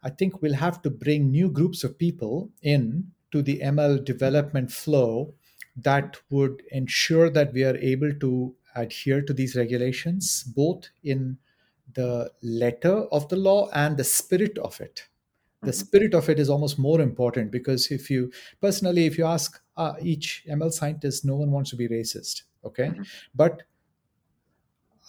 I think we'll have to bring new groups of people in to the ML development flow that would ensure that we are able to adhere to these regulations, both in the letter of the law and the spirit of it the mm-hmm. spirit of it is almost more important because if you personally if you ask uh, each ml scientist no one wants to be racist okay mm-hmm. but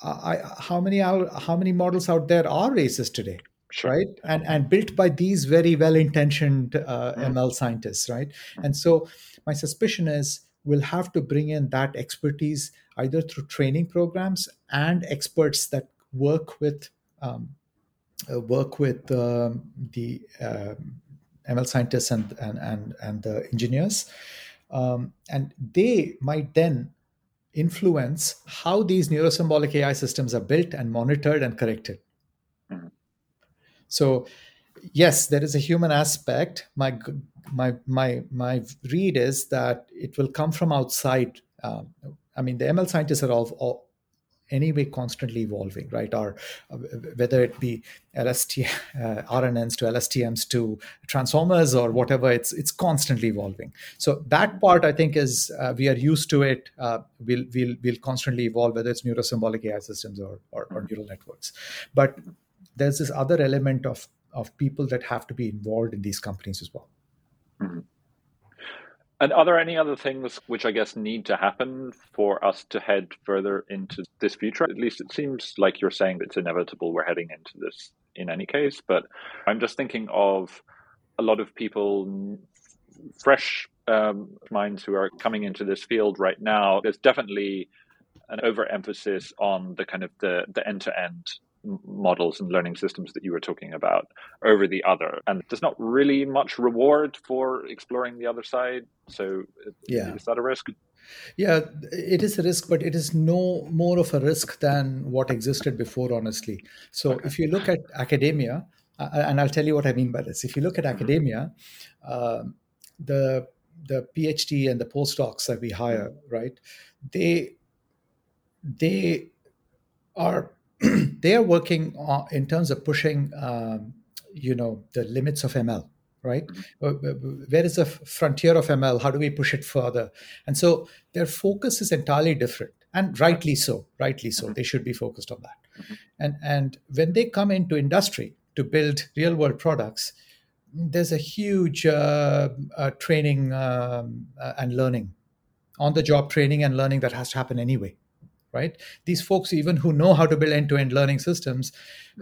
I, how many how many models out there are racist today sure. right and and built by these very well intentioned uh, mm-hmm. ml scientists right mm-hmm. and so my suspicion is we'll have to bring in that expertise either through training programs and experts that work with um, uh, work with um, the um, ML scientists and, and, and, and the engineers. Um, and they might then influence how these neurosymbolic AI systems are built and monitored and corrected. Mm-hmm. So, yes, there is a human aspect. My my my my read is that it will come from outside. Um, I mean, the ML scientists are all, all anyway constantly evolving, right? Or uh, whether it be LST uh, RNNs to LSTMs to transformers or whatever, it's it's constantly evolving. So that part, I think, is uh, we are used to it. Uh, we'll we'll we'll constantly evolve, whether it's neurosymbolic AI systems or, or, or neural networks. But there's this other element of of people that have to be involved in these companies as well. Mm-hmm. And are there any other things which I guess need to happen for us to head further into this future? At least it seems like you're saying it's inevitable we're heading into this in any case. But I'm just thinking of a lot of people, fresh um, minds who are coming into this field right now. There's definitely an overemphasis on the kind of the the end to end models and learning systems that you were talking about over the other and there's not really much reward for exploring the other side so yeah is that a risk yeah it is a risk but it is no more of a risk than what existed before honestly so okay. if you look at academia uh, and i'll tell you what i mean by this if you look at mm-hmm. academia uh, the the phd and the postdocs that we hire mm-hmm. right they they are they are working on, in terms of pushing, um, you know, the limits of ML, right? Mm-hmm. Where is the frontier of ML? How do we push it further? And so their focus is entirely different, and rightly so. Rightly so. Mm-hmm. They should be focused on that. Mm-hmm. And and when they come into industry, to build real world products, there's a huge uh, uh, training um, uh, and learning, on the job training and learning that has to happen anyway, right? These folks, even who know how to build end to end learning systems,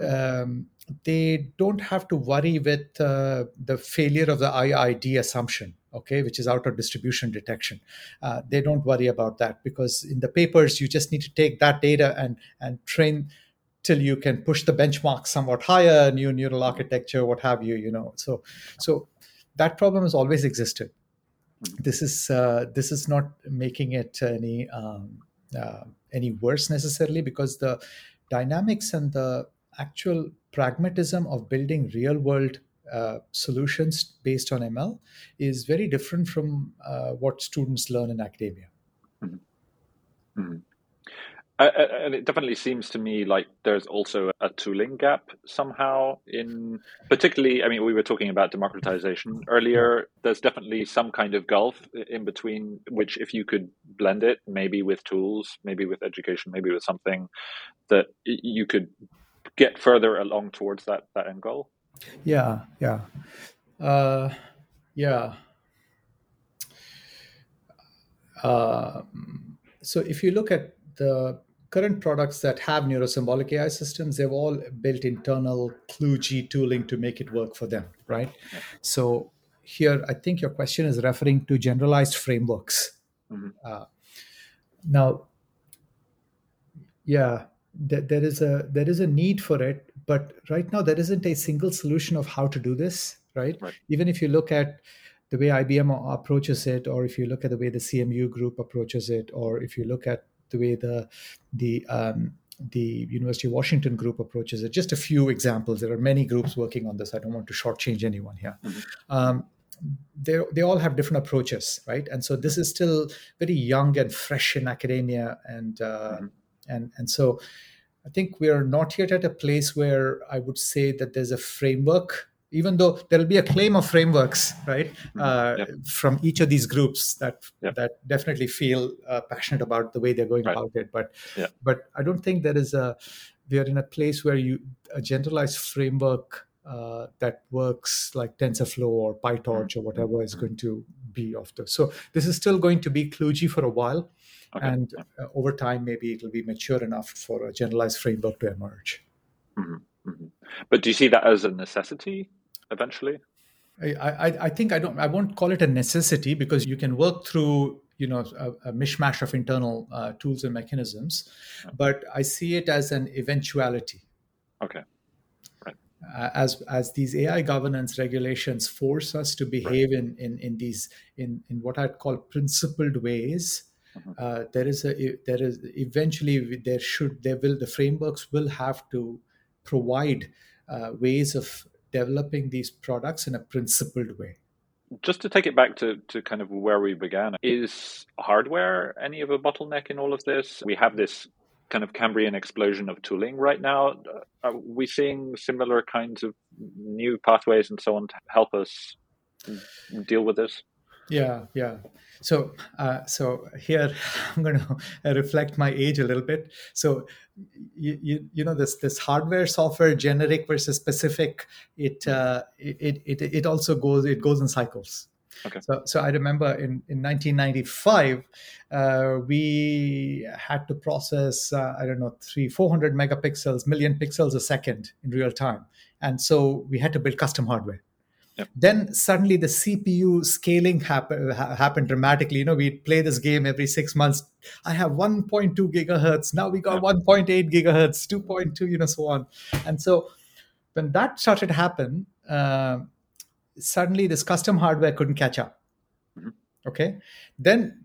um, they don't have to worry with uh, the failure of the IID assumption, okay, which is out-of-distribution detection. Uh, they don't worry about that because in the papers, you just need to take that data and and train till you can push the benchmark somewhat higher, new neural architecture, what have you, you know. So, so that problem has always existed. This is uh, this is not making it any um, uh, any worse necessarily because the dynamics and the actual pragmatism of building real world uh, solutions based on ML is very different from uh, what students learn in academia. Mm-hmm. Mm-hmm. Uh, and it definitely seems to me like there's also a tooling gap somehow in particularly i mean we were talking about democratization earlier. There's definitely some kind of gulf in between which if you could blend it maybe with tools maybe with education maybe with something that you could get further along towards that that end goal. Yeah yeah. Uh, yeah. Uh, so if you look at the current products that have neurosymbolic AI systems, they've all built internal kludgy tooling to make it work for them, right? So here, I think your question is referring to generalized frameworks. Mm-hmm. Uh, now, yeah, th- there is a there is a need for it, but right now there isn't a single solution of how to do this, right? right. Even if you look at the way IBM approaches it, or if you look at the way the CMU group approaches it, or if you look at the way the the um, the University of Washington group approaches it. Just a few examples. There are many groups working on this. I don't want to shortchange anyone here. Mm-hmm. Um, they they all have different approaches, right? And so this is still very young and fresh in academia, and uh, mm-hmm. and and so I think we are not yet at a place where I would say that there's a framework even though there will be a claim of frameworks right mm-hmm. uh, yep. from each of these groups that yep. that definitely feel uh, passionate about the way they're going right. about it but yep. but i don't think there is a we are in a place where you a generalized framework uh, that works like TensorFlow or PyTorch mm-hmm. or whatever is going to be of the. So this is still going to be kludgy for a while, okay. and uh, over time maybe it will be mature enough for a generalized framework to emerge. Mm-hmm. Mm-hmm. But do you see that as a necessity eventually? I, I, I think I don't I won't call it a necessity because you can work through you know a, a mishmash of internal uh, tools and mechanisms, but I see it as an eventuality. Okay. Right. Uh, as as these AI governance regulations force us to behave right. in, in in these in in what I'd call principled ways, mm-hmm. uh, there is a there is eventually there should there will the frameworks will have to provide uh, ways of developing these products in a principled way. Just to take it back to, to kind of where we began, is hardware any of a bottleneck in all of this? We have this kind of Cambrian explosion of tooling right now. Are we seeing similar kinds of new pathways and so on to help us deal with this? Yeah, yeah. So, uh, so here I'm going to reflect my age a little bit. So, you, you, you know this this hardware software generic versus specific. It uh, it, it it also goes it goes in cycles. Okay. So, so I remember in, in 1995, uh, we had to process, uh, I don't know, three, 400 megapixels, million pixels a second in real time. And so we had to build custom hardware. Yep. Then suddenly the CPU scaling happen, ha- happened dramatically. You know, we play this game every six months. I have 1.2 gigahertz. Now we got yep. 1.8 gigahertz, 2.2, you know, so on. And so when that started to happen, uh, suddenly this custom hardware couldn't catch up. Mm-hmm. Okay. Then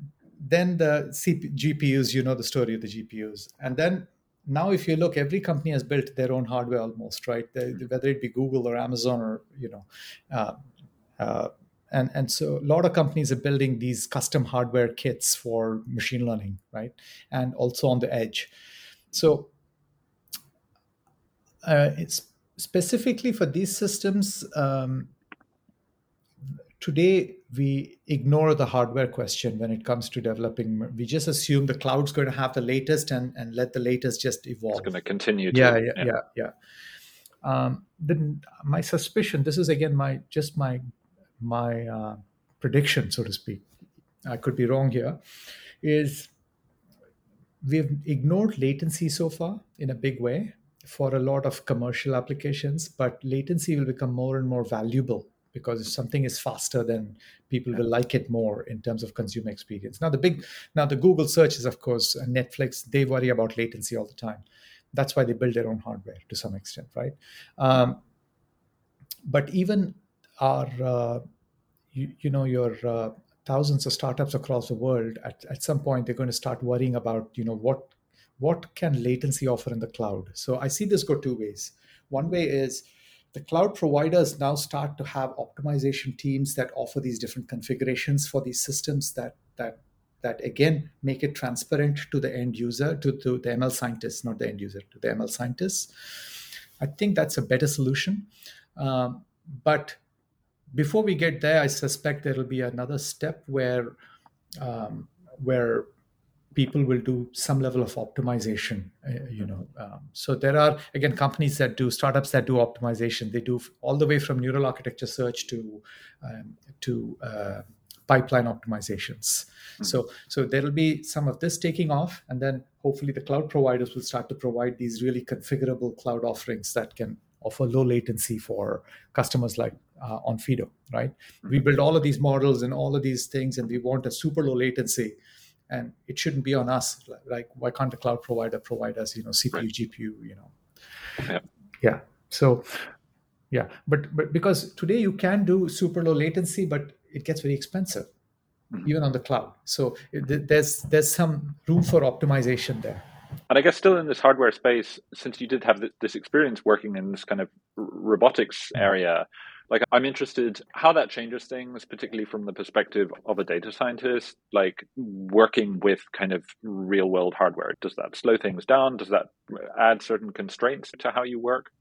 then the CP- GPUs, you know the story of the GPUs. And then now if you look every company has built their own hardware almost right? They, hmm. whether it be google or amazon or you know uh, uh, and and so a lot of companies are building these custom hardware kits for machine learning right? And also on the edge. So uh, it's specifically for these systems um, today we ignore the hardware question when it comes to developing we just assume the cloud's going to have the latest and, and let the latest just evolve it's going to continue yeah, yeah, yeah yeah Um, then my suspicion, this is again my just my my uh, prediction, so to speak. I could be wrong here. Is we've ignored latency so far in a big way for a lot of commercial applications, but latency will become more and more valuable because if something is faster, then people will like it more in terms of consumer experience. Now, the big, now the Google searches, of course, Netflix, they worry about latency all the time. That's why they build their own hardware to some extent, right? Um, but even our, uh, you, you, know, your uh, thousands of startups across the world, at, at some point, they're going to start worrying about, you know, what what can latency offer in the cloud? So I see this go two ways. One way is the cloud providers now start to have optimization teams that offer these different configurations for these systems that that that again make it transparent to the end user, to, to the ML scientists, not the end user, to the ML scientists. I think that's a better solution. Um, but before we get there, I suspect there will be another step where um, where people will do some level of optimization uh, you know um, so there are again companies that do startups that do optimization they do all the way from neural architecture search to um, to uh, pipeline optimizations mm-hmm. so so there will be some of this taking off and then hopefully the cloud providers will start to provide these really configurable cloud offerings that can offer low latency for customers like uh, Onfido, right? Mm-hmm. We build all of these models and all of these things, and we want a super low latency and it shouldn't be on us like why can't the cloud provider provide us you know cpu right. gpu you know yeah. yeah so yeah but but because today you can do super low latency but it gets very expensive mm-hmm. even on the cloud so it, there's there's some room for optimization there and I guess still in this hardware space, since you did have this experience working in this kind of robotics mm-hmm. area, like i'm interested how that changes things particularly from the perspective of a data scientist like working with kind of real world hardware does that slow things down does that add certain constraints to how you work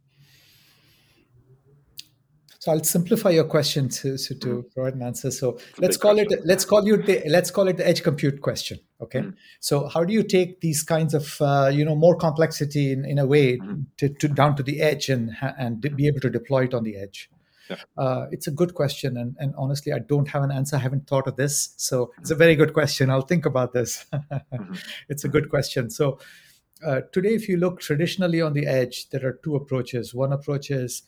so I'll simplify your question to, to, to provide an answer. So let's call question. it let's call you the let's call it the edge compute question. Okay. Mm. So how do you take these kinds of uh, you know more complexity in, in a way mm. to, to down to the edge and and be able to deploy it on the edge? Yeah. Uh, it's a good question, and, and honestly, I don't have an answer. I haven't thought of this, so it's a very good question. I'll think about this. mm-hmm. It's a good question. So uh, today, if you look traditionally on the edge, there are two approaches. One approach is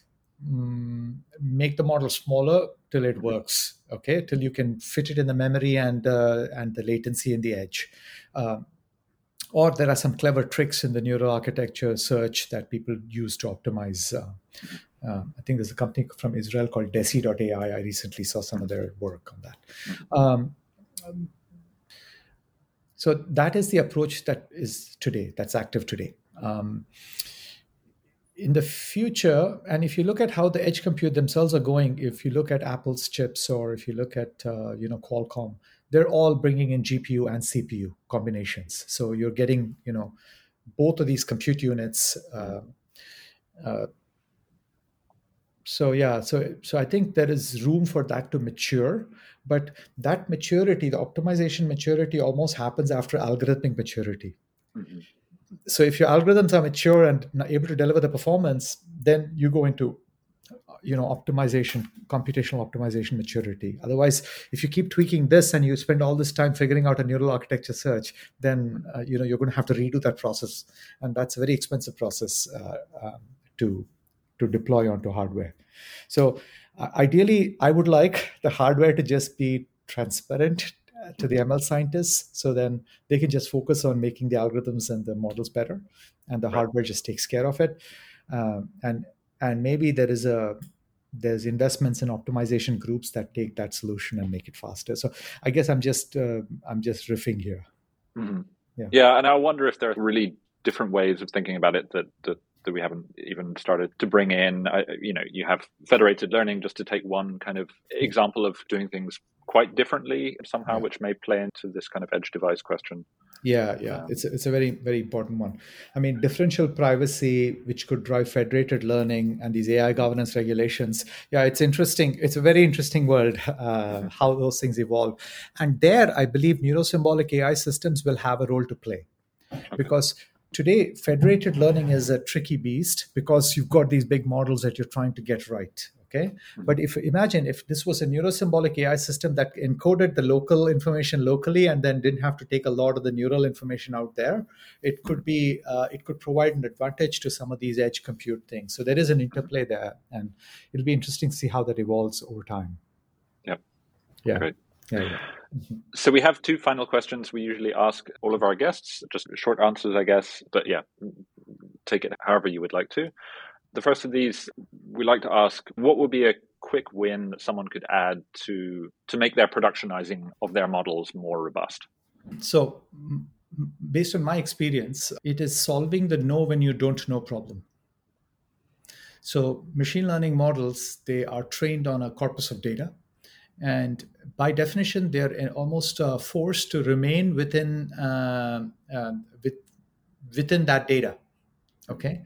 mm, make the model smaller till it mm-hmm. works, okay, till you can fit it in the memory and uh, and the latency in the edge. Uh, or there are some clever tricks in the neural architecture search that people use to optimize uh. Um, I think there's a company from Israel called Deci.ai. I recently saw some of their work on that. Mm-hmm. Um, um, so that is the approach that is today, that's active today. Um, in the future, and if you look at how the edge compute themselves are going, if you look at Apple's chips or if you look at uh, you know Qualcomm, they're all bringing in GPU and CPU combinations. So you're getting you know both of these compute units. Uh, uh, so yeah so so i think there is room for that to mature but that maturity the optimization maturity almost happens after algorithmic maturity. Mm-hmm. so if your algorithms are mature and able to deliver the performance then you go into you know optimization computational optimization maturity. Otherwise if you keep tweaking this and you spend all this time figuring out a neural architecture search then uh, you know you're going to have to redo that process. And that's a very expensive process uh, um, to to deploy onto hardware. So uh, ideally, I would like the hardware to just be transparent uh, to the ML scientists, so then they can just focus on making the algorithms and the models better, and the right. hardware just takes care of it. Um, and and maybe there is a there's investments in optimization groups that take that solution and make it faster. So I guess I'm just uh, I'm just riffing here. Mm-hmm. Yeah. yeah, and I wonder if there are really different ways of thinking about it that that that we haven't even started to bring in. I, you know, you have federated learning, just to take one kind of example of doing things quite differently somehow, yeah. which may play into this kind of edge device question. Yeah, yeah, um, it's a, it's a very very important one. I mean, differential privacy, which could drive federated learning, and these AI governance regulations. Yeah, it's interesting. It's a very interesting world uh, how those things evolve, and there, I believe neurosymbolic AI systems will have a role to play, okay. because today federated learning is a tricky beast because you've got these big models that you're trying to get right okay? Mm-hmm. but if imagine if this was a neurosymbolic ai system that encoded the local information locally and then didn't have to take a lot of the neural information out there it could be uh, it could provide an advantage to some of these edge compute things. So there is an interplay there and it'll be interesting to see how that evolves over time. Yep. Yeah. Great. Yeah, yeah. Mm-hmm. So we have two final questions we usually ask all of our guests, just short answers, I guess. But yeah, take it however you would like to. The first of these, we like to ask what would be a quick win that someone could add to to make their productionizing of their models more robust? So, based on my experience, it is solving the know when you don't know problem. So, machine learning models they are trained on a corpus of data, and by definition, they're almost uh, forced to remain within uh, uh, with, within that data. Okay,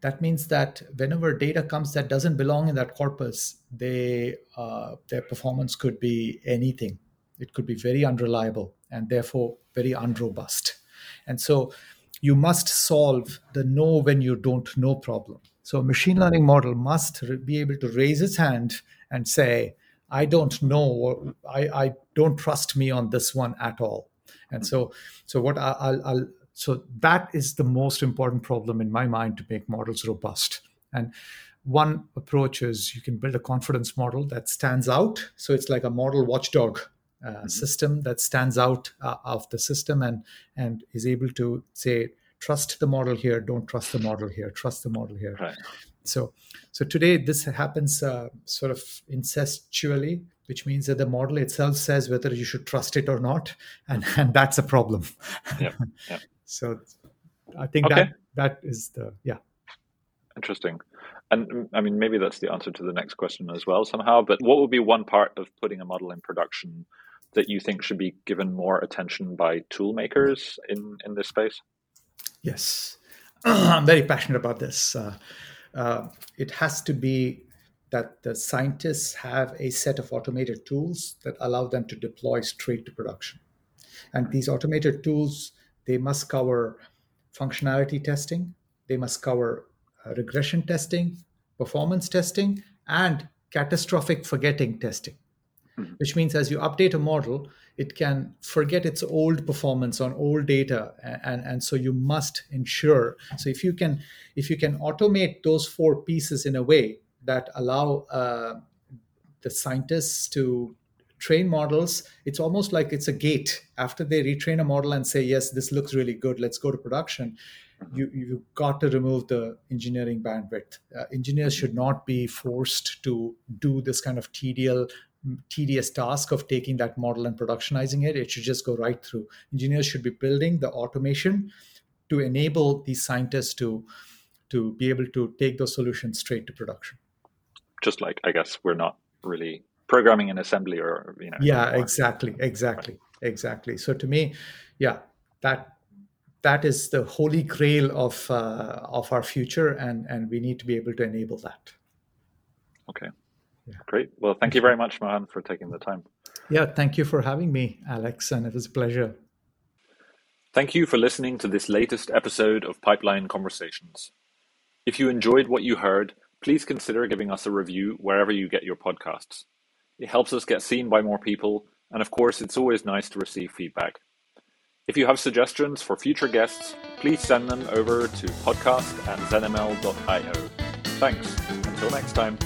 that means that whenever data comes that doesn't belong in that corpus, they uh, their performance could be anything. It could be very unreliable and therefore very unrobust. And so you must solve the know when you don't know problem. So a machine learning model must be able to raise its hand and say, I don't know, I, I don't trust me on this one at all. And so, so what I, I'll, I'll so that is the most important problem in my mind to make models robust. And one approach is you can build a confidence model that stands out. So it's like a model watchdog uh, mm-hmm. system that stands out uh, of the system and and is able to say trust the model here, don't trust the model here, trust the model here. Right. So so today this happens uh, sort of incestually which means that the model itself says whether you should trust it or not and and that's a problem yep, yep. So I think okay. that that is the yeah. Interesting. And I mean, maybe that's the answer to the next question as well, somehow. But what would be one part of putting a model in production that you think should be given more attention by tool makers in, in this space? Yes, I'm very passionate about this. Uh, uh, it has to be that the scientists have a set of automated tools that allow them to deploy straight to production. And these automated tools they must cover functionality testing, they must cover uh, regression testing, performance testing, and catastrophic forgetting testing. Mm-hmm. Which means as you update a model, it can forget its old performance on old data, and, and so you must ensure. So if you can, if you can automate those four pieces in a way that allow uh, the scientists to train models, it's almost like it's a gate. After they retrain a model and say, yes, this looks really good, let's go to production, you, you've got to remove the engineering bandwidth. Uh, engineers should not be forced to do this kind of tedious, tedious task of taking that model and productionizing it. It should just go right through. Engineers should be building the automation to enable these scientists to to be able to take those solutions straight to production. Just like I guess we're not really programming in assembly or you know yeah exactly exactly exactly so to me yeah that that is the holy grail of uh, of our future and and we need to be able to enable that okay yeah. great well thank you very much mohan for taking the time yeah thank you for having me alex and it was a pleasure thank you for listening to this latest episode of pipeline conversations if you enjoyed what you heard please consider giving us a review wherever you get your podcasts it helps us get seen by more people, and of course, it's always nice to receive feedback. If you have suggestions for future guests, please send them over to podcast at zenml.io. Thanks. Until next time.